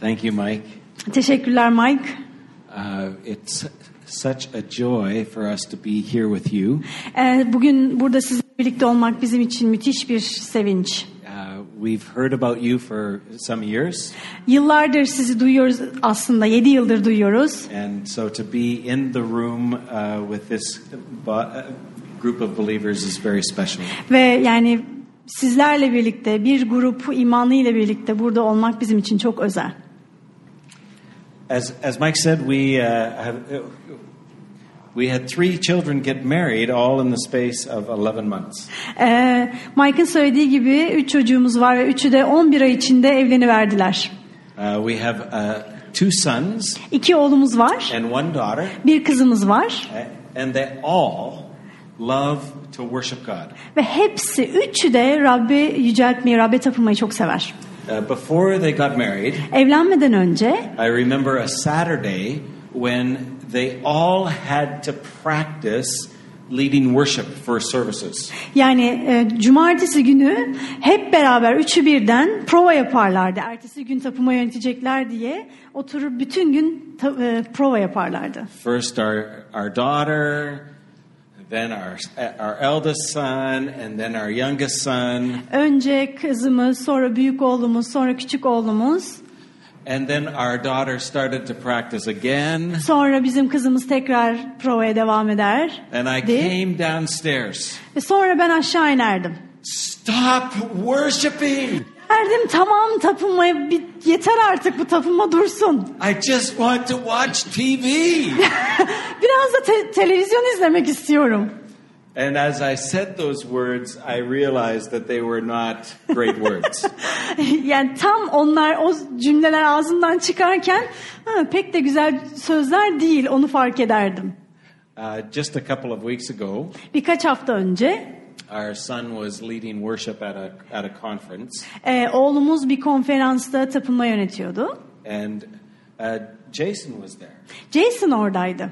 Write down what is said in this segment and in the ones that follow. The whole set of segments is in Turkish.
Thank you, Mike. Teşekkürler Mike. Uh, it's such a joy for us to be here with you. Ee, bugün burada sizinle birlikte olmak bizim için müthiş bir sevinç. Uh, we've heard about you for some years, Yıllardır sizi duyuyoruz aslında, 7 yıldır duyuyoruz. and so to be in the room uh, with this uh, group of believers is very special. Ve yani sizlerle birlikte, bir grup imanlı ile birlikte burada olmak bizim için çok özel. As as Mike said, we uh, have. We had three children get married all in the space of 11 months. Ee, Mike'ın söylediği gibi 3 çocuğumuz var ve üçü de 11 ay içinde evleniverdiler. Uh, we have uh, two sons İki oğlumuz var, and one daughter, bir kızımız var uh, and they all love to worship God. ve hepsi, üçü de Rabbi yüceltmeyi, Rabbe tapınmayı çok sever. Uh, before they got married, Evlenmeden önce I remember a Saturday when they all had to practice leading worship for services. yani e, cumartesi günü hep beraber üçü birden prova yaparlardı. Ertesi gün tapınma yönetecekler diye oturup bütün gün ta- e, prova yaparlardı. First, our our daughter, then our our eldest son, and then our youngest son, Önce kızımız, sonra büyük oğlumuz, sonra küçük oğlumuz. and then our daughter started to practice again. Sonra bizim kızımız tekrar provaya devam eder. And I came downstairs. Ve sonra ben aşağı inerdim. Stop worshiping! Derdim tamam tapınmaya bir, yeter artık bu tapınma dursun. I just want to watch TV. Biraz da te- televizyon izlemek istiyorum. And as I said those words, I realized that they were not great words. yani tam onlar o cümleler ağzından çıkarken ha, pek de güzel sözler değil onu fark ederdim. Uh, just a couple of weeks ago, Birkaç hafta önce our son was leading worship at a at a conference, e, oğlumuz bir konferansta tapınma yönetiyordu. and uh, Jason was there, Jason oradaydı.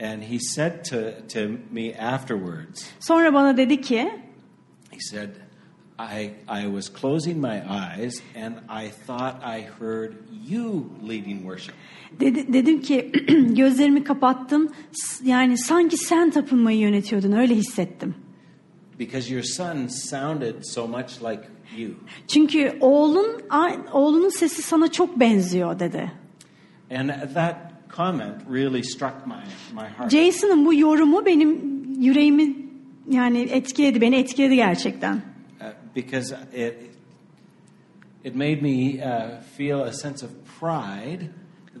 and he said to to me afterwards, Sonra bana dedi ki he said, "I I was closing my eyes, and I thought I heard you leading worship." dedi, dedim ki gözlerimi kapattım yani sanki sen tapınmayı yönetiyordun öyle hissettim. Because your son sounded so much like you. Çünkü oğlun oğlunun sesi sana çok benziyor dedi. And that comment really struck my, my heart. Jason'ın bu yorumu benim yüreğimi yani etkiledi, beni etkiledi gerçekten. Uh, because it, it made me uh, feel a sense of pride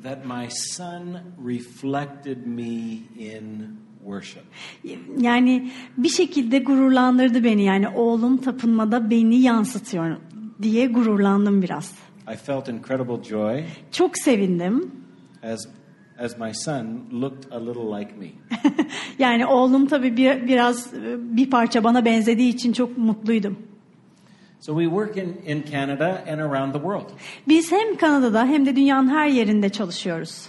that my son reflected me in worship. Yani bir şekilde gururlandırdı beni. Yani oğlum tapınmada beni yansıtıyor diye gururlandım biraz. I felt incredible joy Çok sevindim. as, as my son looked a little like me. yani oğlum tabii bir, biraz bir parça bana benzediği için çok mutluydum. So we work in, in Canada and around the world. Biz hem Kanada'da hem de dünyanın her yerinde çalışıyoruz.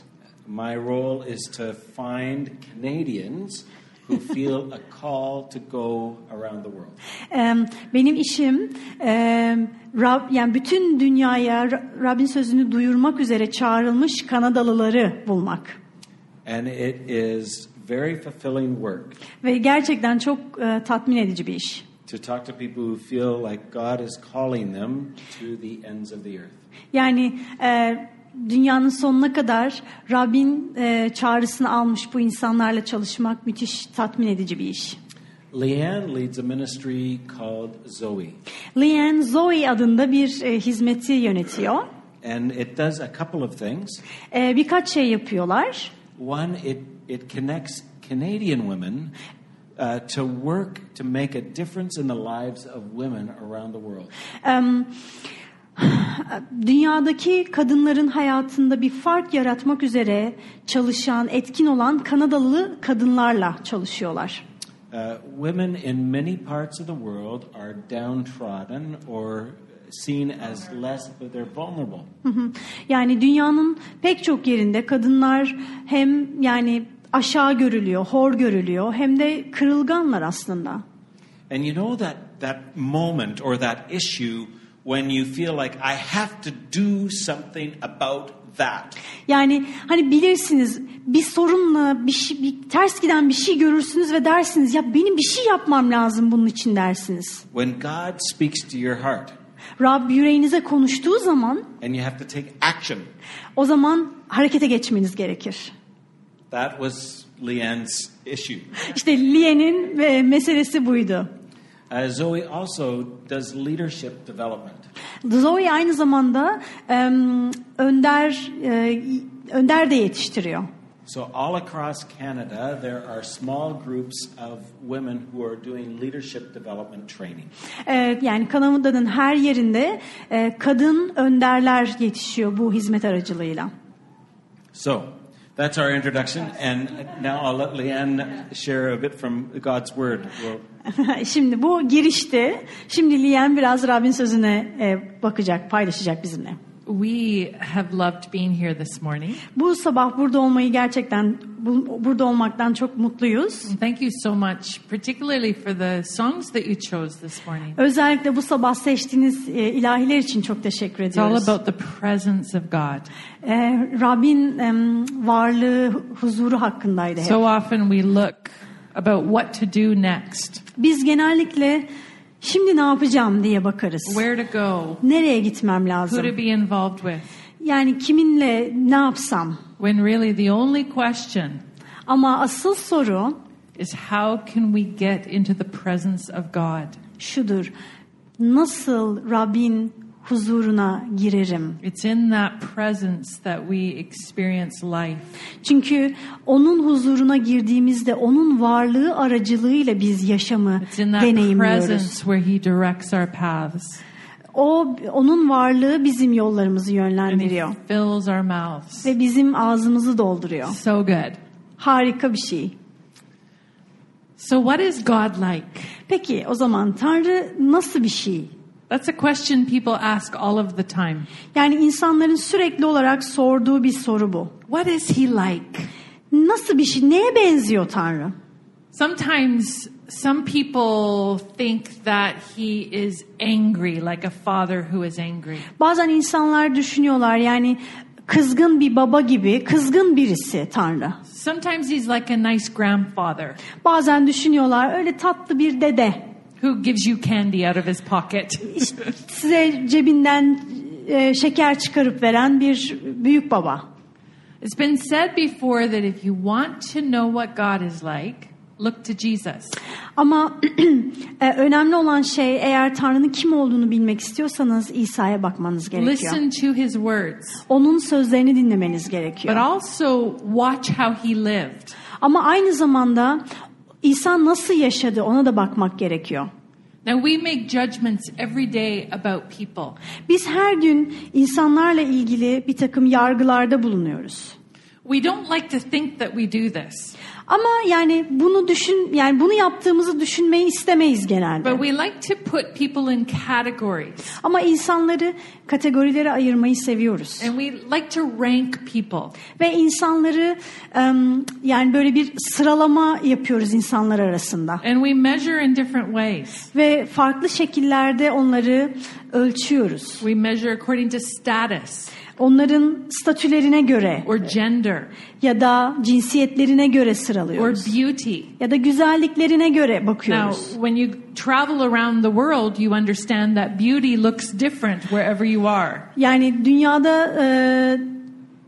My role is to find Canadians who feel a call to go around the world. Benim işim yani bütün dünyaya Ra- Rabbin sözünü duyurmak üzere çağrılmış Kanadalıları bulmak. And it is very fulfilling work Ve gerçekten çok e, tatmin edici bir iş. to talk to people who feel like God is calling them to the ends of the earth. Yani e, dünyanın sonuna kadar Rabbin e, çağrısını almış bu insanlarla çalışmak müthiş tatmin edici bir iş. Leanne leads a ministry called Zoe, Leanne Zoe adında bir e, hizmeti yönetiyor. and it does a couple of things. E, birkaç şey yapıyorlar. One, it, it connects Canadian women uh, to work to make a difference in the lives of women around the world. Em, Dünyadaki kadınların hayatında bir fark yaratmak üzere çalışan, etkin olan Kanadalı kadınlarla çalışıyorlar. Uh, women in many parts of the world are downtrodden or seen as less, but they're vulnerable. Yani dünyanın pek çok yerinde kadınlar hem yani aşağı görülüyor, hor görülüyor hem de kırılganlar aslında. And you know that, that moment or that issue when you feel like I have to do something about that. Yani hani bilirsiniz bir sorunla bir şey bir ters giden bir şey görürsünüz ve dersiniz ya benim bir şey yapmam lazım bunun için dersiniz. When God speaks to your heart Rab yüreğinize konuştuğu zaman and you have to take action. o zaman harekete geçmeniz gerekir. That was Leanne's issue. İşte Liye'nin e, meselesi buydu. Uh, Zoe also does leadership development. Zoe aynı zamanda em, önder e, önder de yetiştiriyor. So, all across Canada, there are small groups of women who are doing leadership development training. E, yani Kanada'nın her yerinde e, kadın önderler yetişiyor bu hizmet aracılığıyla. So, that's our introduction, and now I'll let Leanne share a bit from God's Word. Well, Şimdi bu girişti. Şimdi Liyen biraz Rabbin sözüne bakacak, paylaşacak bizimle. We have loved being here this morning. Bu sabah burada olmayı gerçekten bu- burada olmaktan çok mutluyuz. Thank you so much, particularly for the songs that you chose this morning. Özellikle bu sabah seçtiğiniz e, ilahiler için çok teşekkür It's all ediyoruz. about the presence of God. E, Rabbin varlığı, huzuru hakkındaydı hep. So often we look about what to do next, Biz genellikle şimdi ne yapacağım diye bakarız. where to go, Nereye gitmem who lazım? to be involved with, Yani kiminle ne yapsam? when really the only question Ama asıl soru is how can we get into the presence of God? şudur. Nasıl Rabbin huzuruna girerim? It's in that presence that we experience life. Çünkü onun huzuruna girdiğimizde onun varlığı aracılığıyla biz yaşamı It's in that deneyimliyoruz. presence where He directs our paths O onun varlığı bizim yollarımızı and He yönlendiriyor fills our mouths. ve bizim ağzımızı dolduruyor. So good. Harika bir şey. So, what is God like? Peki o zaman Tanrı nasıl bir şey? That's a question people ask all of the time. Yani insanların sürekli olarak sorduğu bir soru bu. What is He like? Nasıl bir şey? Neye benziyor Tanrı? Sometimes some people think that He is angry, like a father who is angry. Bazen insanlar düşünüyorlar yani kızgın bir baba gibi kızgın birisi Tanrı. Sometimes He's like a nice grandfather Bazen düşünüyorlar öyle tatlı bir dede. Who gives you candy out of his pocket. Size cebinden e, şeker çıkarıp veren bir büyük baba. It's been said before that if you want to know what God is like, look to Jesus. Ama e, önemli olan şey eğer Tanrı'nın kim olduğunu bilmek istiyorsanız İsa'ya bakmanız gerekiyor. Listen to his words, Onun sözlerini dinlemeniz but gerekiyor. also watch how he lived. Ama aynı zamanda İsa nasıl yaşadı ona da bakmak gerekiyor. Now, we make judgments every day about people. Biz her gün insanlarla ilgili bir takım yargılarda bulunuyoruz. We don't like to think that we do this, Ama yani bunu düşün yani bunu yaptığımızı düşünmeyi istemeyiz genelde. but we like to put people in categories Ama insanları kategorilere ayırmayı seviyoruz. and we like to rank people. Ve insanları em, yani böyle bir sıralama yapıyoruz insanlar arasında. And we measure in different ways. Ve farklı şekillerde onları ölçüyoruz. We measure according to status Onların statülerine göre or gender ya da cinsiyetlerine göre or sıralıyoruz. beauty. Ya da güzelliklerine göre Now, bakıyoruz. when you travel around the world, you understand that beauty looks different wherever you are. Yani dünyada e,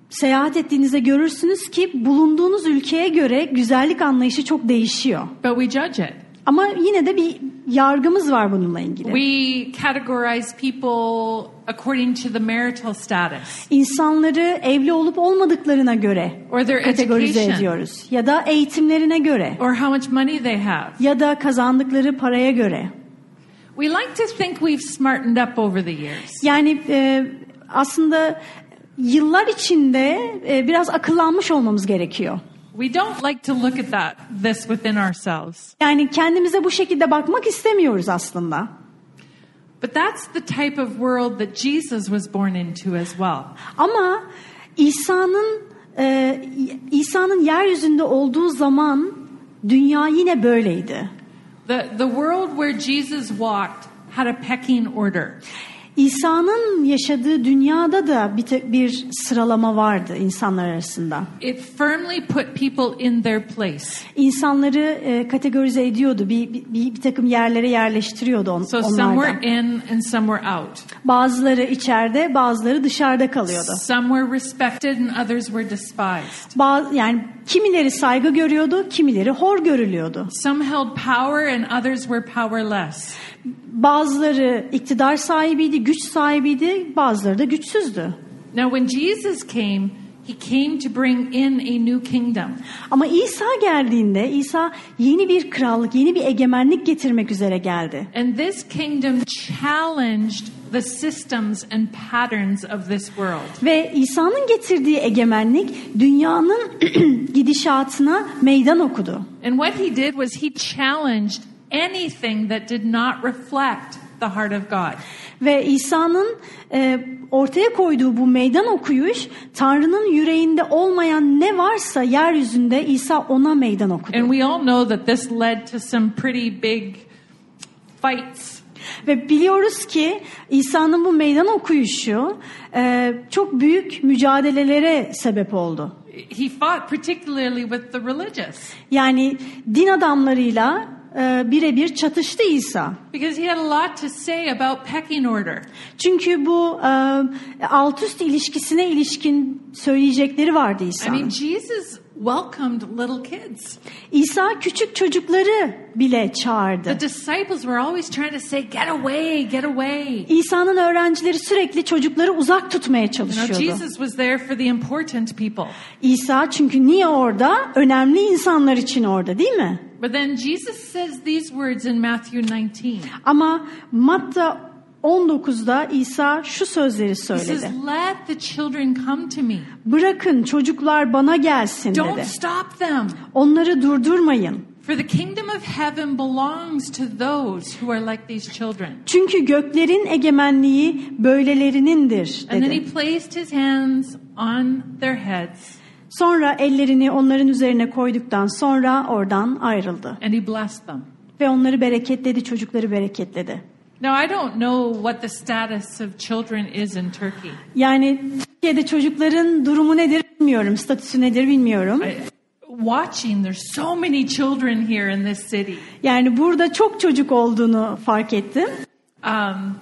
seyahat ettiğinizde görürsünüz ki bulunduğunuz ülkeye göre güzellik anlayışı çok değişiyor. But we judge it. Ama yine de bir yargımız var bununla ilgili. We categorize people according to the marital status İnsanları evli olup olmadıklarına göre or their kategorize education ediyoruz. Ya da eğitimlerine göre or how much money they have. ya da kazandıkları paraya göre. We like to think we've smartened up over the years. Yani e, aslında yıllar içinde e, biraz akıllanmış olmamız gerekiyor. We don't like to look at that, this within ourselves. Yani kendimize bu şekilde bakmak istemiyoruz aslında. But that's the type of world that Jesus was born into as well. Ama İsa'nın e, İsa'nın yeryüzünde olduğu zaman dünya yine böyleydi. The, the world where Jesus walked had a pecking order. İsa'nın yaşadığı dünyada da bir, bir sıralama vardı insanlar arasında. It firmly put people in their place. İnsanları e, kategorize ediyordu, bir, bir, bir, takım yerlere yerleştiriyordu on, So some onlardan. were in and some were out. Bazıları içeride, bazıları dışarıda kalıyordu. Some were respected and others were despised. Bazı, yani kimileri saygı görüyordu, kimileri hor görülüyordu. Some held power and others were powerless. Bazıları iktidar sahibiydi, güç sahibiydi, bazıları da güçsüzdü. Now, when Jesus came, he came to bring in a new kingdom. Ama İsa geldiğinde İsa yeni bir krallık, yeni bir egemenlik getirmek üzere geldi. And this kingdom challenged the systems and patterns of this world. Ve İsa'nın getirdiği egemenlik dünyanın gidişatına meydan okudu. And what he did was he challenged anything that did not reflect the heart of God. Ve İsa'nın e, ortaya koyduğu bu meydan okuyuş Tanrı'nın yüreğinde olmayan ne varsa yeryüzünde İsa ona meydan okudu. And we all know that this led to some pretty big fights. Ve biliyoruz ki İsa'nın bu meydan okuyuşu e, çok büyük mücadelelere sebep oldu. He fought particularly with the religious Yani din adamlarıyla e, birebir çatıştı İsa. because he had a lot to say about pecking order. Çünkü bu e, alt üst ilişkisine ilişkin söyleyecekleri vardı I İsa'nın. mean, Jesus welcomed little kids. İsa küçük çocukları bile çağırdı. The disciples were always trying to say, Get away, get away. İsa'nın öğrencileri sürekli çocukları uzak tutmaya çalışıyordu. Jesus was there for the important people. İsa çünkü niye orada? Önemli insanlar için orada değil mi? But then Jesus says these words in Matthew 19. Ama Matta 19'da İsa şu sözleri He says, söyledi. Let the children come to me. Bırakın çocuklar bana gelsin Don't dedi. stop them. Onları durdurmayın. For the kingdom of heaven belongs to those who are like these children. Çünkü göklerin egemenliği böylelerinindir And then he dedi. placed his hands on their heads Sonra ellerini onların üzerine koyduktan sonra oradan ayrıldı. and he blessed them. Ve onları bereketledi, çocukları bereketledi. Now, I don't know what the status of children is in Turkey. Yani Türkiye'de çocukların durumu nedir bilmiyorum, statüsü nedir bilmiyorum. I, watching, there's so many children here in this city. Yani burada çok çocuk olduğunu fark ettim. Um,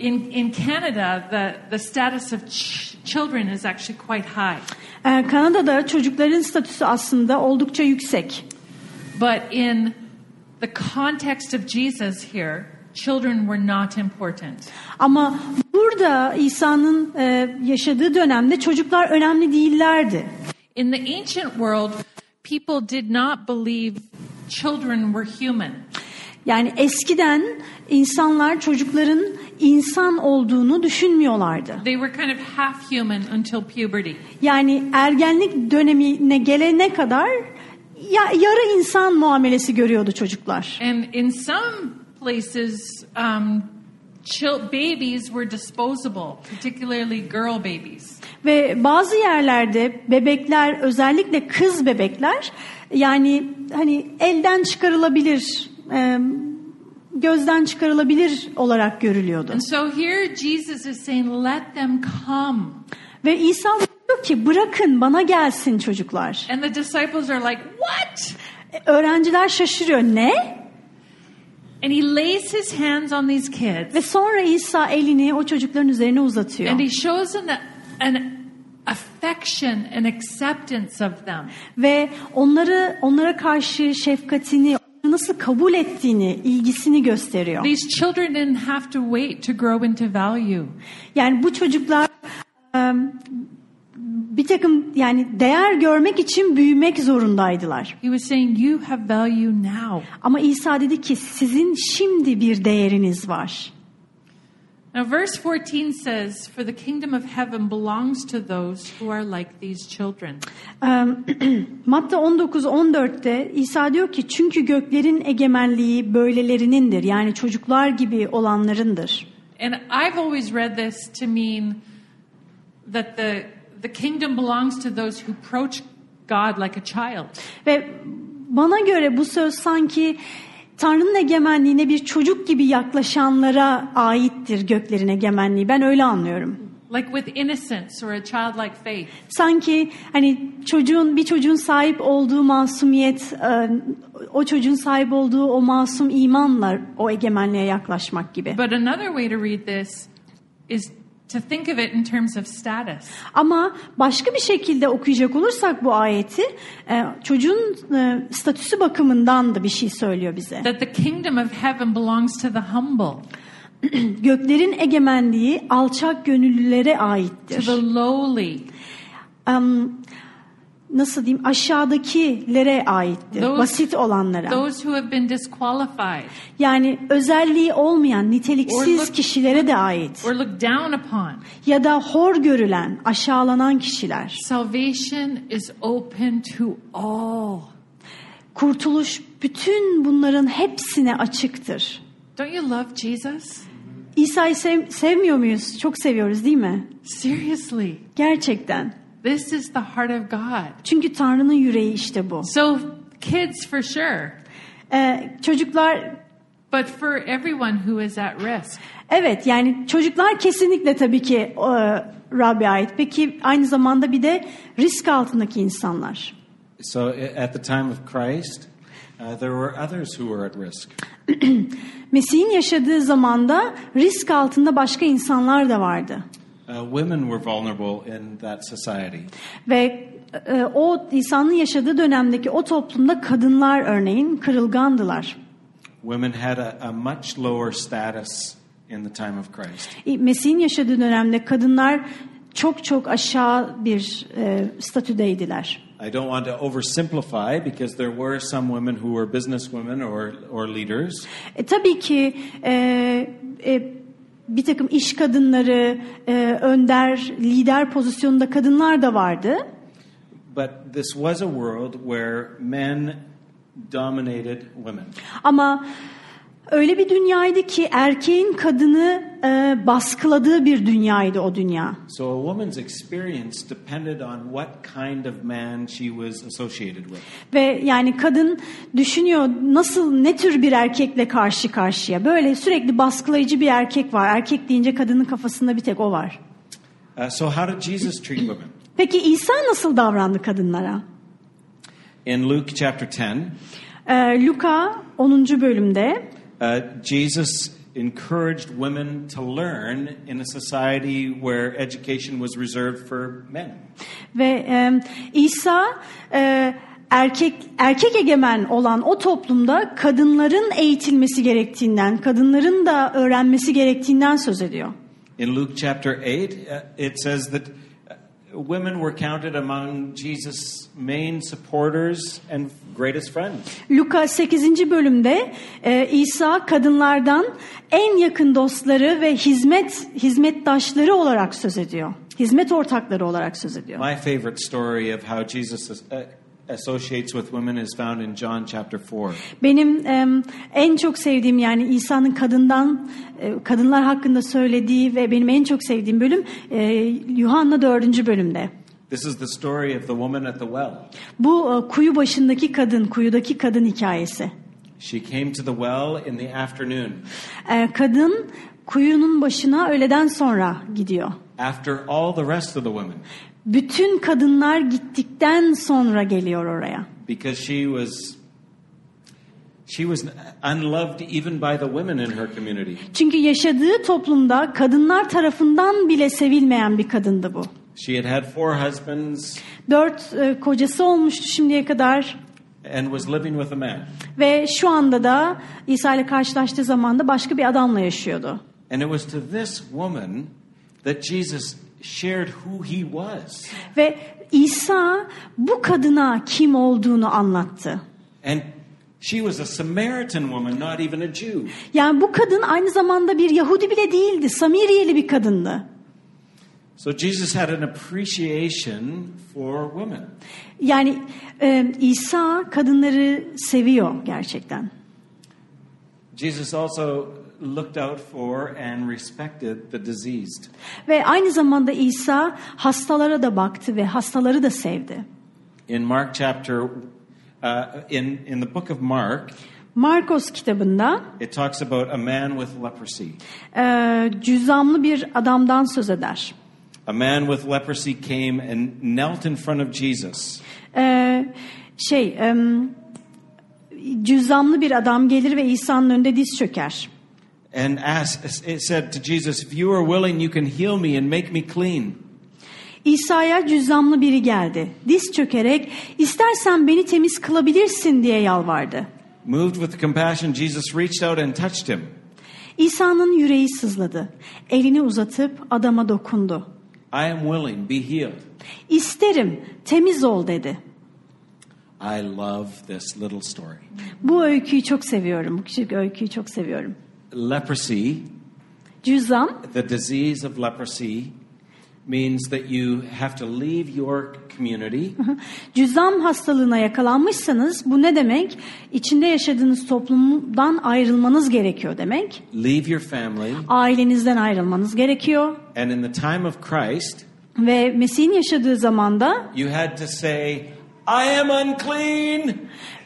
in, in Canada, the, the status of ch- children is actually quite high. Ee, Kanada'da çocukların statüsü aslında oldukça yüksek. But in the context of Jesus here, children were not important. Ama burada İsa'nın e, yaşadığı dönemde çocuklar önemli değillerdi. In the ancient world, people did not believe children were human. Yani eskiden insanlar çocukların insan olduğunu düşünmüyorlardı. They were kind of half human until puberty. Yani ergenlik dönemine gelene kadar ya, yarı insan muamelesi görüyordu çocuklar. And in some places, um, babies were disposable, particularly girl babies. Ve bazı yerlerde bebekler özellikle kız bebekler yani hani elden çıkarılabilir, e, gözden çıkarılabilir olarak görülüyordu. And so here Jesus is saying, let them come. Ve İsa diyor ki bırakın bana gelsin çocuklar. And the disciples are like, what? E, Öğrenciler şaşırıyor. Ne? And he lays his hands on these kids Ve sonra İsa elini o çocukların üzerine uzatıyor. and he shows an, an affection and acceptance of them. Ve onları onlara karşı şefkatini nasıl kabul ettiğini, ilgisini gösteriyor. These children didn't have to wait to grow into value. Yani bu çocuklar e, bir takım yani değer görmek için büyümek zorundaydılar. He was saying, you have value now. Ama İsa dedi ki sizin şimdi bir değeriniz var. Now, verse 14 says, For the kingdom of heaven belongs to those who are like these children. Ee, Matta 19-14'te İsa diyor ki çünkü göklerin egemenliği böylelerinindir. Yani çocuklar gibi olanlarındır. And I've always read this to mean that the, the kingdom belongs to those who approach God like a child. Ve bana göre bu söz sanki Tanrı'nın egemenliğine bir çocuk gibi yaklaşanlara aittir göklerin egemenliği. Ben öyle anlıyorum. Like with innocence or a childlike faith. Sanki hani çocuğun bir çocuğun sahip olduğu masumiyet, e, o çocuğun sahip olduğu o masum imanla o egemenliğe yaklaşmak gibi. But another way to read this is to think of it in terms of status. Ama başka bir şekilde okuyacak olursak bu ayeti e, çocuğun e, statüsü bakımından da bir şey söylüyor bize. That the kingdom of heaven belongs to the humble, Göklerin egemenliği alçak gönüllülere to aittir. the lowly, Em, nasıl diyeyim aşağıdakilere aittir. Those- basit olanlara. those who have been disqualified Yani özelliği olmayan Or niteliksiz look- kişilere de ait. or looked down upon. Ya da hor görülen, aşağılanan kişiler. Salvation is open to all. Kurtuluş bütün bunların hepsine açıktır. Don't you love Jesus? İsa'yı sev- sevmiyor muyuz? Çok seviyoruz değil mi? Seriously. Gerçekten. This is the heart of God. Çünkü Tanrı'nın yüreği işte bu. So, kids for sure, Ee, çocuklar but for everyone who is at risk. evet yani çocuklar kesinlikle tabii ki e, Rabbe ait. Peki aynı zamanda bir de risk altındaki insanlar. So at the time of Christ, uh, there were others who were at risk. Mesih'in yaşadığı zamanda risk altında başka insanlar da vardı. Uh, women were vulnerable in that society. Ve e, o İsa'nın yaşadığı dönemdeki o toplumda kadınlar örneğin kırılgandılar. Women had a, a much lower status in the time of Christ. Mesih'in yaşadığı dönemde kadınlar çok çok aşağı bir e, statüdeydiler. I don't want to oversimplify because there were some women who were businesswomen or, or leaders, E, tabii ki e, e, bir takım iş kadınları, e, önder, lider pozisyonunda kadınlar da vardı. but this was a world where men dominated women. Ama öyle bir dünyaydı ki erkeğin kadını e, baskıladığı bir dünyaydı o dünya. So a woman's experience depended on what kind of man she was associated with. Ve yani kadın düşünüyor nasıl ne tür bir erkekle karşı karşıya. Böyle sürekli baskılayıcı bir erkek var. Erkek deyince kadının kafasında bir tek o var. Uh, so how did Jesus treat women? Peki İsa nasıl davrandı kadınlara? In Luke chapter 10, Ee, Luka 10. bölümde uh, Jesus encouraged women to learn in a society where education was reserved for men. ve e, İsa e, erkek erkek egemen olan o toplumda kadınların eğitilmesi gerektiğinden, kadınların da öğrenmesi gerektiğinden söz ediyor. In Luke chapter 8, uh, it says that Luka 8. bölümde e, İsa kadınlardan en yakın dostları ve hizmet hizmettaşları olarak söz ediyor. Hizmet ortakları olarak söz ediyor. My favorite story of how Jesus uh, associates with women is found in John chapter 4. Benim em, en çok sevdiğim yani İsa'nın kadından e, kadınlar hakkında söylediği ve benim en çok sevdiğim bölüm e, Yuhanna 4. bölümde. This is the story of the woman at the well. Bu e, kuyu başındaki kadın, kuyudaki kadın hikayesi. She came to the well in the afternoon E, kadın kuyunun başına öğleden sonra gidiyor. after all the rest of the women Bütün kadınlar gittikten sonra geliyor oraya. because she was she was unloved even by the women in her community. Çünkü yaşadığı toplumda kadınlar tarafından bile sevilmeyen bir kadındı bu. She had had four husbands Dört e, kocası olmuştu şimdiye kadar and was living with a man. ve şu anda da İsa ile karşılaştığı zaman da başka bir adamla yaşıyordu. And it was to this woman that Jesus shared who he was. Ve İsa bu kadına kim olduğunu anlattı. And she was a Samaritan woman, not even a Jew. Yani bu kadın aynı zamanda bir Yahudi bile değildi, Samiriyeli bir kadındı. So Jesus had an appreciation for women. Yani e, İsa kadınları seviyor gerçekten. Jesus also looked out for and respected the diseased. Ve aynı zamanda İsa hastalara da baktı ve hastaları da sevdi. In Mark chapter, uh, in, in the book of Mark, Markos kitabında it talks about a man with leprosy. e, cüzzamlı bir adamdan söz eder. A man with leprosy came and knelt in front of Jesus. E, şey, e, cüzzamlı bir adam gelir ve İsa'nın önünde diz çöker. And asked, it said to Jesus, If you are willing, you can heal me and make me clean. İsa'ya cüzzamlı biri geldi. Diz çökerek istersen beni temiz kılabilirsin diye yalvardı. Moved with compassion, Jesus reached out and touched him. İsa'nın yüreği sızladı. Elini uzatıp adama dokundu. I am willing, be healed. İsterim, temiz ol dedi. I love this little story. Bu öyküyü çok seviyorum. Bu küçük öyküyü çok seviyorum. Leprosy, Cüzzam, the disease of leprosy, means that you have to leave your community cüzzam hastalığına yakalanmışsanız bu ne demek? İçinde yaşadığınız toplumdan ayrılmanız gerekiyor demek. leave your family, Ailenizden ayrılmanız gerekiyor. and in the time of Christ, Ve Mesih'in yaşadığı zamanda you had to say, I am unclean.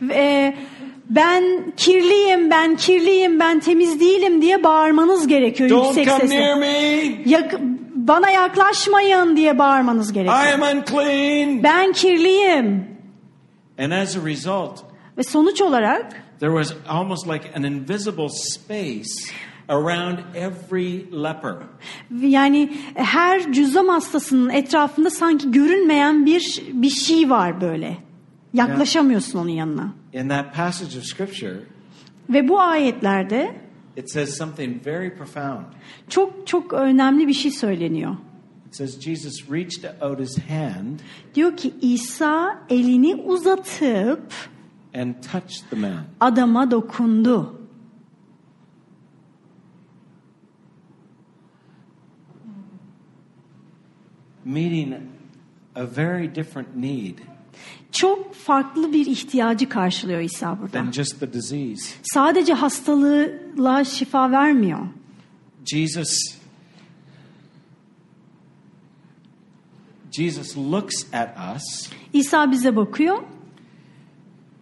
Ve ben kirliyim, ben kirliyim, ben temiz değilim diye bağırmanız gerekiyor Don't yüksek come sesle. near me. Yak- bana yaklaşmayın diye bağırmanız I gerekiyor. am unclean. Ben kirliyim. And as a result, Ve sonuç olarak there was almost like an invisible space around every leper. yani her cüzzam hastasının etrafında sanki görünmeyen bir bir şey var böyle. Yaklaşamıyorsun onun yanına. In that passage of scripture, Ve bu ayetlerde it says something very profound. çok çok önemli bir şey söyleniyor. It says Jesus reached out his hand Diyor ki İsa elini uzatıp and touched the man. adama dokundu. meeting a very different need Çok farklı bir ihtiyacı karşılıyor İsa burada. than just the disease. Sadece hastalığa şifa vermiyor. Jesus Jesus looks at us İsa bize bakıyor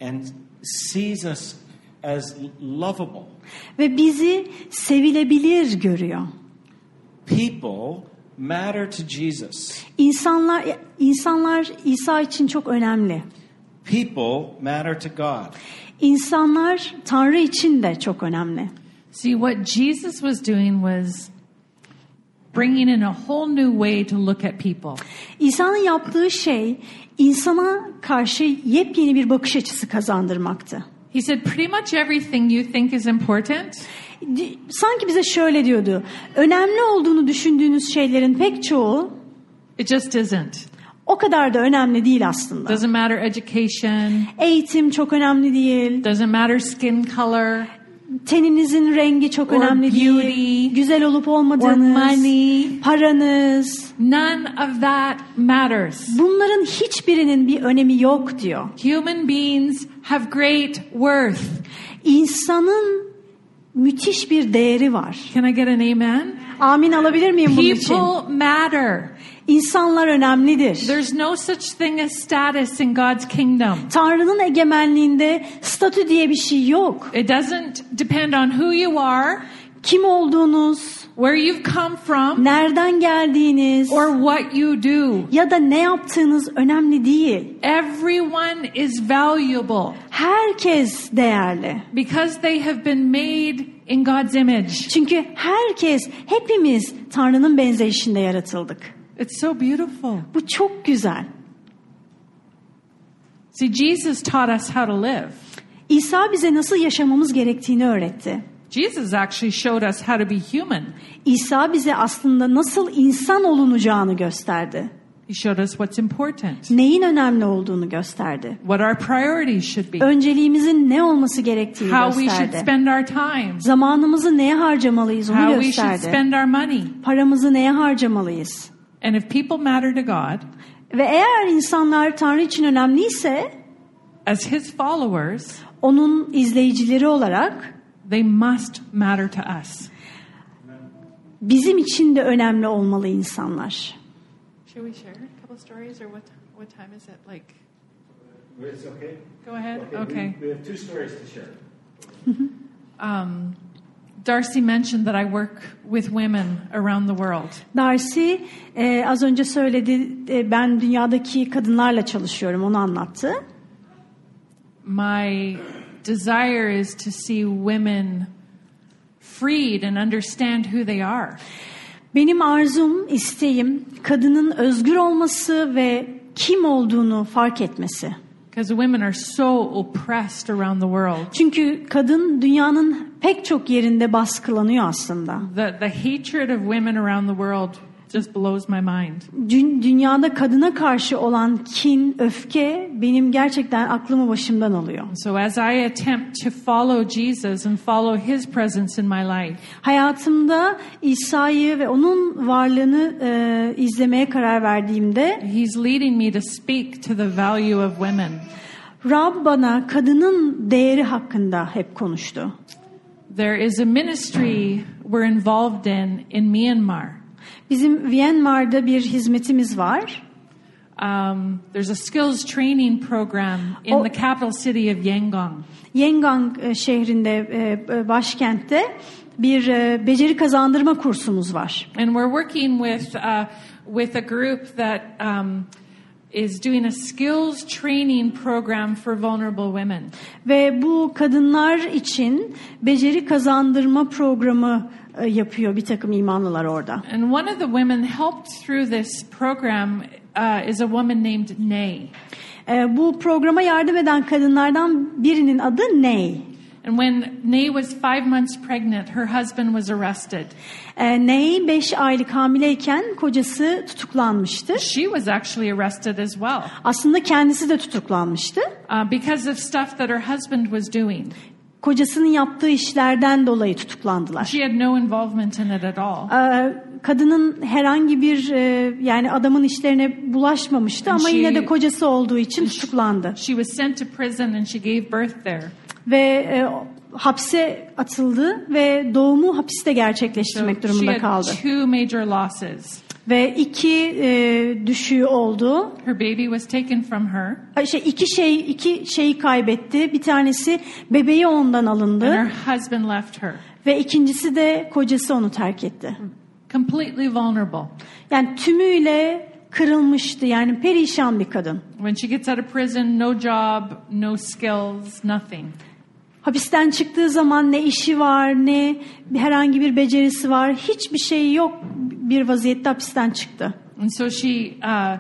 and sees us as lovable. ve bizi sevilebilir görüyor. People matter to Jesus. İnsanlar insanlar İsa için çok önemli. People matter to God. İnsanlar Tanrı için de çok önemli. See, what Jesus was doing was bringing in a whole new way to look at people. İsa'nın yaptığı şey insana karşı yepyeni bir bakış açısı kazandırmaktı. He said, pretty much everything you think is important, Di- Sanki bize şöyle diyordu. Önemli olduğunu düşündüğünüz şeylerin pek çoğu it just isn't. o kadar da önemli değil aslında. Doesn't matter education, Eğitim çok önemli değil. doesn't matter skin color, Teninizin rengi çok Or önemli beauty. değil. Güzel olup or olmadığınız, money. paranız. None of that matters. Bunların hiçbirinin bir önemi yok diyor. Human beings have great worth. İnsanın müthiş bir değeri var. Can I get an amen? Amin alabilir miyim bunun için? People matter. İnsanlar önemlidir. There's no such thing as status in God's kingdom. Tanrı'nın egemenliğinde statü diye bir şey yok. It doesn't depend on who you are, Kim olduğunuz, where you've come from, nereden geldiğiniz or what you do. ya da ne yaptığınız önemli değil. Everyone is valuable Herkes değerli. because they have been made in God's image. Çünkü herkes, hepimiz Tanrı'nın benzeyişinde yaratıldık. It's so beautiful. Bu çok güzel. See, Jesus taught us how to live. İsa bize nasıl yaşamamız gerektiğini öğretti. Jesus actually showed us how to be human. İsa bize aslında nasıl insan olunacağını gösterdi. He showed us what's important, Neyin önemli olduğunu gösterdi. what our priorities should be, Önceliğimizin ne olması gerektiğini how we should gösterdi. spend our time, Zamanımızı neye harcamalıyız onu how we should gösterdi. spend our money. Paramızı neye harcamalıyız? And if people matter to God, Ve eğer insanlar Tanrı için önemliyse as His followers, onun izleyicileri olarak they must matter to us. bizim için de önemli olmalı insanlar. Should we share a couple stories, or what? What time is it? Like, It's okay. go ahead. Okay. We have two stories to share. Um, Darcy mentioned that I work with women around the world. Darcy e, az önce söyledi e, ben dünyadaki kadınlarla çalışıyorum onu anlattı. My desire is to see women freed and understand who they are. Benim arzum, isteğim kadının özgür olması ve kim olduğunu fark etmesi. Because women are so oppressed around the world. Çünkü kadın dünyanın pek çok yerinde baskılanıyor aslında. The, the hatred of women around the world just blows my mind. Dün- Dünyada kadına karşı olan kin, öfke benim gerçekten aklımı başımdan alıyor. So as I attempt to follow Jesus and follow his presence in my life, Hayatımda İsa'yı ve onun varlığını e, izlemeye karar verdiğimde he's leading me to speak to the value of women. Rab bana kadının değeri hakkında hep konuştu. There is a ministry we're involved in in Myanmar. Bizim Myanmar'da bir hizmetimiz var. Um, there's a skills training program in Oh. the capital city of Yangon. Yengang e, şehrinde, e, e, başkentte bir beceri kazandırma kursumuz var. And we're working with, uh, with a group that um, is doing a skills training program for vulnerable women. Ve bu kadınlar için beceri kazandırma programı e, yapıyor bir takım imanlılar orada. And one of the women helped through this program uh, is a woman named Nay. E, Bu programa yardım eden kadınlardan birinin adı Ney. And when Nay was five months pregnant, her husband was arrested. E, Ney 5 aylık hamileyken kocası tutuklanmıştı. She was actually arrested as well Aslında kendisi de tutuklanmıştı. uh, because of stuff that her husband was doing. Kocasının yaptığı işlerden dolayı tutuklandılar. She had no involvement in it at all. Ee, kadının herhangi bir e, yani adamın işlerine bulaşmamıştı ama She- yine de kocası olduğu için tutuklandı She was sent to prison and she gave birth there. Ve e, hapse atıldı ve doğumu hapiste So gerçekleştirmek she durumunda kaldı two major losses. ve iki e, düşüğü oldu. Her baby was taken from her, Şey, iki şey iki şeyi kaybetti. Bir tanesi bebeği ondan and alındı her husband left her. ve ikincisi de kocası onu terk etti. Completely vulnerable. Yani tümüyle kırılmıştı. Yani perişan bir kadın. When she gets out of prison, no job, no skills, nothing. Hapisten çıktığı zaman ne işi var ne herhangi bir becerisi var. Hiçbir şey yok bir vaziyette hapisten çıktı. And so she uh,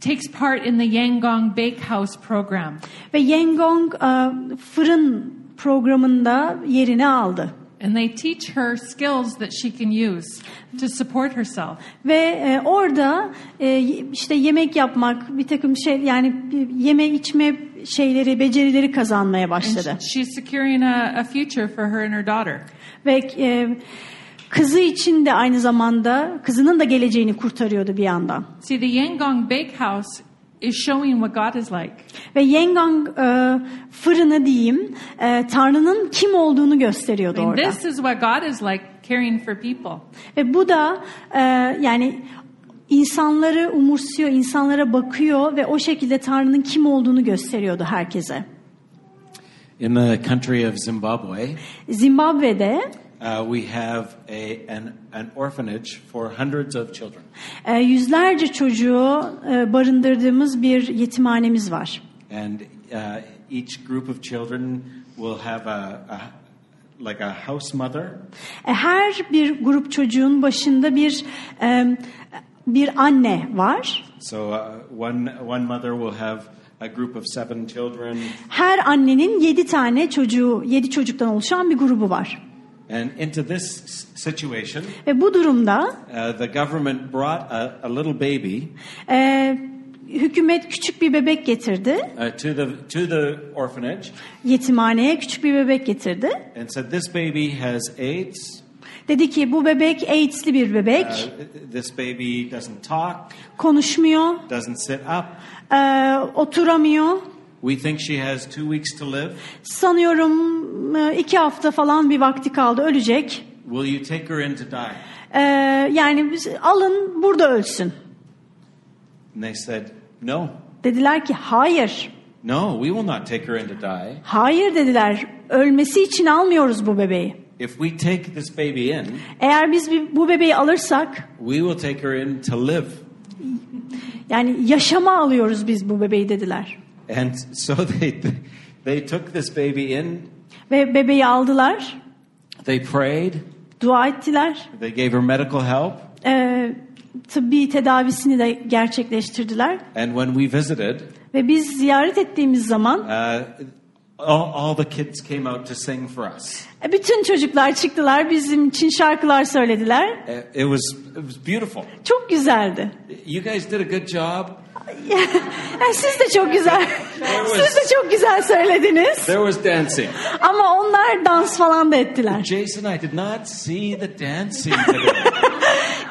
takes part in the Yangon Bakehouse program. Ve Yengong e, fırın programında yerini aldı. And they teach her skills that she can use to support herself. Ve e, orada e, işte yemek yapmak, bir takım şey yani yeme içme şeyleri, becerileri kazanmaya And başladı. sh- she's securing a, a future for her and her daughter. Ve e, kızı için de aynı zamanda kızının da geleceğini kurtarıyordu bir yandan. See, the Yangon Bakehouse is showing what God is like. Ve Yengang e, fırını diyeyim, e, Tanrı'nın kim olduğunu gösteriyordu mean, orada. this is what God is like caring for people. Ve bu da e, yani insanları umursuyor, insanlara bakıyor ve o şekilde Tanrı'nın kim olduğunu gösteriyordu herkese. In the country of Zimbabwe, Zimbabwe'de uh, we have a, an, an orphanage for hundreds of children. e, yüzlerce çocuğu e, barındırdığımız bir yetimhanemiz var. And uh, each group of children will have a, a like a house mother E, Her bir grup çocuğun başında bir e, bir anne var. So uh, one one mother will have a group of seven children, Her annenin yedi tane çocuğu, yedi çocuktan oluşan bir grubu var. and into this situation, Ve bu durumda uh, the government brought a, a little baby e, hükümet küçük bir bebek getirdi. uh, to the to the orphanage Yetimhaneye küçük bir bebek getirdi. and said, "This baby has AIDS. Dedi ki bu bebek AIDS'li bir bebek. Uh, this baby doesn't talk, Konuşmuyor, doesn't sit up. e, oturamıyor. We think she has two weeks to live. Sanıyorum e, iki hafta falan bir vakti kaldı ölecek. Will you take her in to die?" E, yani biz- alın burada ölsün. And they said, "No, Dediler ki hayır. No, we will not take her in to die. Hayır dediler. Ölmesi için almıyoruz bu bebeği. If we take this baby in, Eğer biz bu bebeği alırsak we will take her in to live. yani yaşama alıyoruz biz bu bebeği dediler. And so they they took this baby in. Ve bebeği aldılar. They prayed. Dua ettiler. They gave her medical help. Ee, tıbbi tedavisini de gerçekleştirdiler. And when we visited, Ve biz ziyaret ettiğimiz zaman uh, all, all the kids came out to sing for us. e, bütün çocuklar çıktılar bizim için şarkılar söylediler. Uh, It was it was beautiful. Çok güzeldi. You guys did a good job. Yani siz de çok güzel. Siz de çok güzel söylediniz. There was dancing. Ama onlar dans falan da ettiler. Jason, I did not see the dancing today.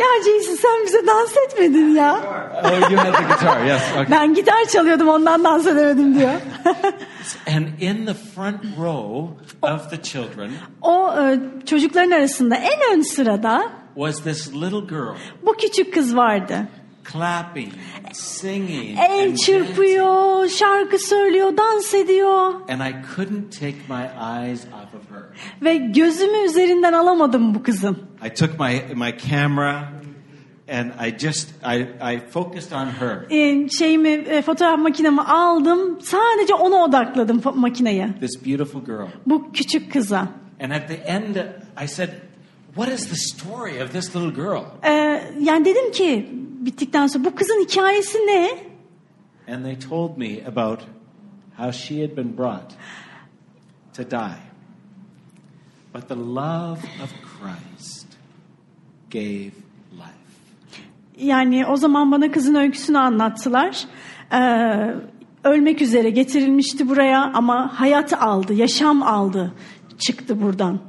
Ya Jason sen bize dans etmedin ya. oh, you had the guitar, yes. Okay. Ben gitar çalıyordum ondan dans edemedim diyor. And in the front row of the children o e, çocukların arasında en ön sırada was this little girl bu küçük kız vardı. Clapping, singing, El çırpıyor, şarkı söylüyor, dans ediyor. And I couldn't take my eyes off of her. Ve gözümü üzerinden alamadım bu kızın. I took my my camera and I just I I focused on her. E, şeyimi, e, fotoğraf makinemi aldım. Sadece ona odakladım makineyi. This beautiful girl. Bu küçük kıza. And at the end I said, "What is the story of this little girl?" E, yani dedim ki bittikten sonra bu kızın hikayesi ne? And they told me about how she had been brought to die. But the love of Christ gave life. Yani o zaman bana kızın öyküsünü anlattılar. Ee, ölmek üzere getirilmişti buraya ama hayat aldı, yaşam aldı, çıktı buradan.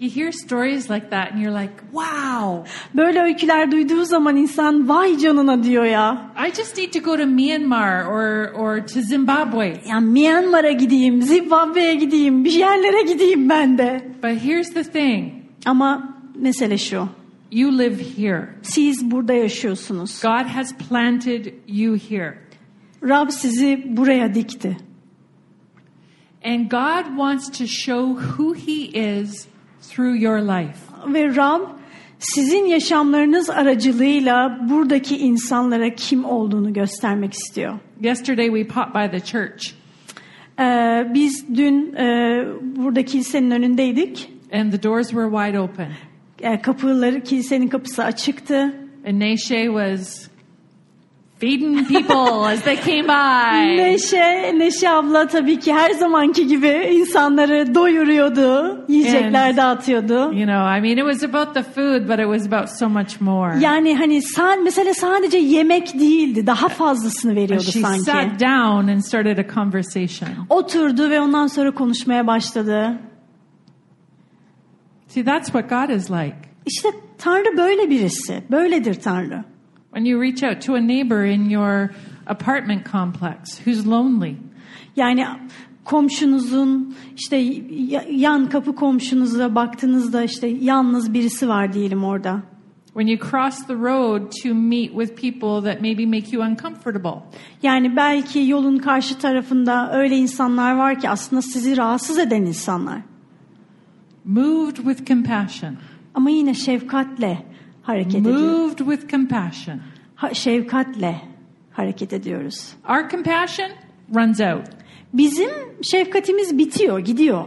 You hear stories like that and you're like, wow, Böyle öyküler duyduğu zaman insan vay canına diyor ya. I just need to go to Myanmar or, or to Zimbabwe. Yani Myanmar'a gideyim, Zimbabwe'ye gideyim, bir yerlere gideyim ben de. But here's the thing Ama mesele şu. you live here. Siz burada yaşıyorsunuz. God has planted you here. Rab sizi buraya dikti. And God wants to show who He is through your life. Ve Rab sizin yaşamlarınız aracılığıyla buradaki insanlara kim olduğunu göstermek istiyor. Yesterday we popped by the church Ee, biz dün e, burada kilisenin önündeydik. and the doors were wide open. E, kapıları, kilisenin kapısı açıktı. And Neşe was feeding people as they came by. Neşe, Neşe abla tabii ki her zamanki gibi insanları doyuruyordu, yiyecekler And- dağıtıyordu. You know, I mean, it was about the food, but it was about so much more. Yani hani sa- mesele sadece yemek değildi, daha fazlasını And veriyordu she sanki. sat down and started a conversation. Oturdu ve ondan sonra konuşmaya başladı. See, that's what God is like. İşte Tanrı böyle birisi, böyledir Tanrı. When you reach out to a neighbor in your apartment complex who's lonely, Yani komşunuzun işte ya- yan kapı komşunuza baktığınızda işte yalnız birisi var diyelim orada. when you cross the road to meet with people that maybe make you uncomfortable, Yani belki yolun karşı tarafında öyle insanlar var ki aslında sizi rahatsız eden insanlar. moved with compassion, Ama yine şefkatle hareket ediyor. moved with compassion. Ha- şefkatle hareket ediyoruz. Our compassion runs out, Bizim şefkatimiz bitiyor, gidiyor.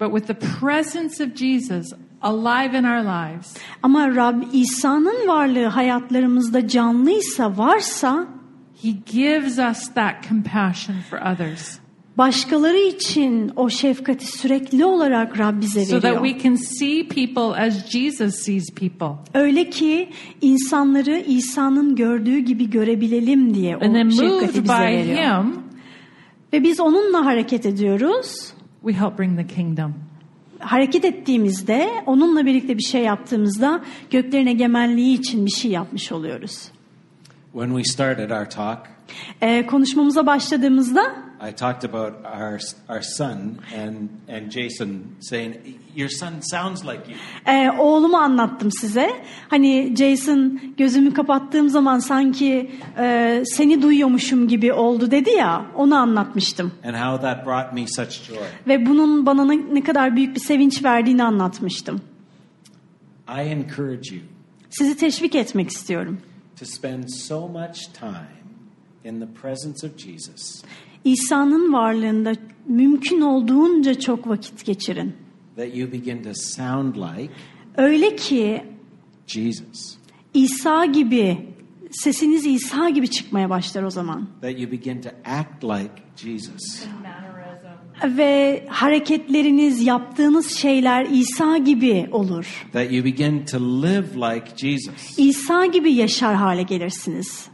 but with the presence of Jesus alive in our lives, Ama Rab İsa'nın varlığı hayatlarımızda canlıysa, varsa He gives us that compassion for others başkaları için o şefkati sürekli olarak Rab bize so that veriyor. we can see people as Jesus sees people. Öyle ki insanları İsa'nın gördüğü gibi görebilelim diye o And then şefkati moved bize by veriyor. Him, Ve biz onunla hareket ediyoruz. we help bring the kingdom. Hareket ettiğimizde, onunla birlikte bir şey yaptığımızda göklerin egemenliği için bir şey yapmış oluyoruz. When we started our talk, Ee, konuşmamıza başladığımızda I talked about our our son and and Jason saying, "Your son sounds like you." e, oğlumu anlattım size. Hani Jason gözümü kapattığım zaman sanki e, seni duyuyormuşum gibi oldu dedi ya onu anlatmıştım. And how that brought me such joy. Ve bunun bana ne, ne kadar büyük bir sevinç verdiğini anlatmıştım. I encourage you Sizi teşvik etmek istiyorum. to spend so much time in the presence of Jesus İsa'nın varlığında mümkün olduğunca çok vakit geçirin. that you begin to sound like Öyle ki Jesus. İsa gibi sesiniz İsa gibi çıkmaya başlar o zaman. That you begin to act like Jesus. Ve hareketleriniz, yaptığınız şeyler İsa gibi olur. That you begin to live like Jesus. İsa gibi yaşar hale gelirsiniz.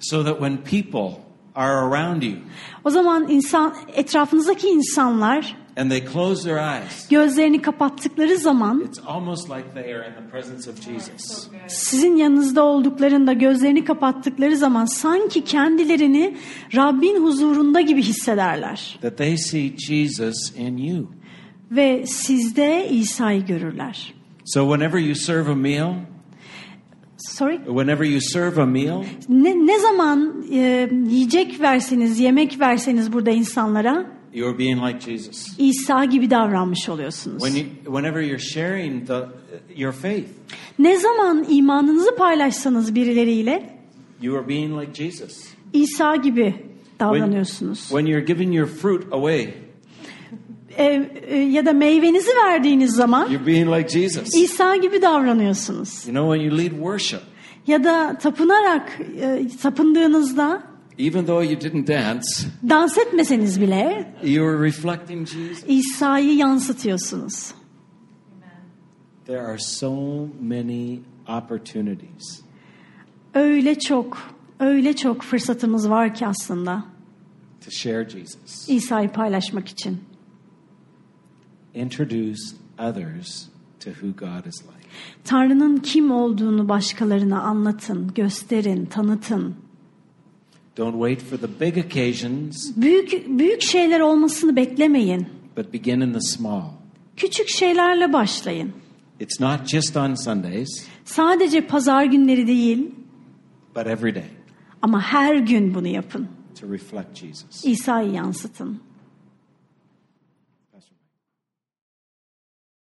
So that when people are around you O zaman insan etrafınızdaki insanlar and they close their eyes, gözlerini kapattıkları zaman it's almost like they are in the presence of Jesus. sizin yanınızda olduklarında gözlerini kapattıkları zaman sanki kendilerini Rabbin huzurunda gibi hissederler That they see Jesus in you. ve sizde İsa'yı görürler. So whenever you serve a meal, Sorry. whenever you serve a meal, Ne, ne zaman e, yiyecek verseniz, yemek verseniz burada insanlara you're being like Jesus. İsa gibi davranmış oluyorsunuz. When you, whenever you're sharing the, your faith, Ne zaman imanınızı paylaşsanız birileriyle you are being like Jesus. İsa gibi When, davranıyorsunuz. when you're giving your fruit away, E, ya da meyvenizi verdiğiniz zaman you're being like Jesus. İsa gibi davranıyorsunuz. You know, when you lead worship, Ya da tapınarak e, tapındığınızda even though you didn't dance, dans etmeseniz bile you are reflecting Jesus. İsa'yı yansıtıyorsunuz. There are so many opportunities Öyle çok, öyle çok fırsatımız var ki aslında to share Jesus. İsa'yı paylaşmak için. Introduce others to who God is like. Tanrı'nın kim olduğunu başkalarına anlatın, gösterin, tanıtın. Don't wait for the big occasions, Büyük büyük şeyler olmasını beklemeyin. but begin in the small. Küçük şeylerle başlayın. It's not just on Sundays, Sadece pazar günleri değil but every day ama her gün bunu yapın. to reflect Jesus. İsa'yı yansıtın.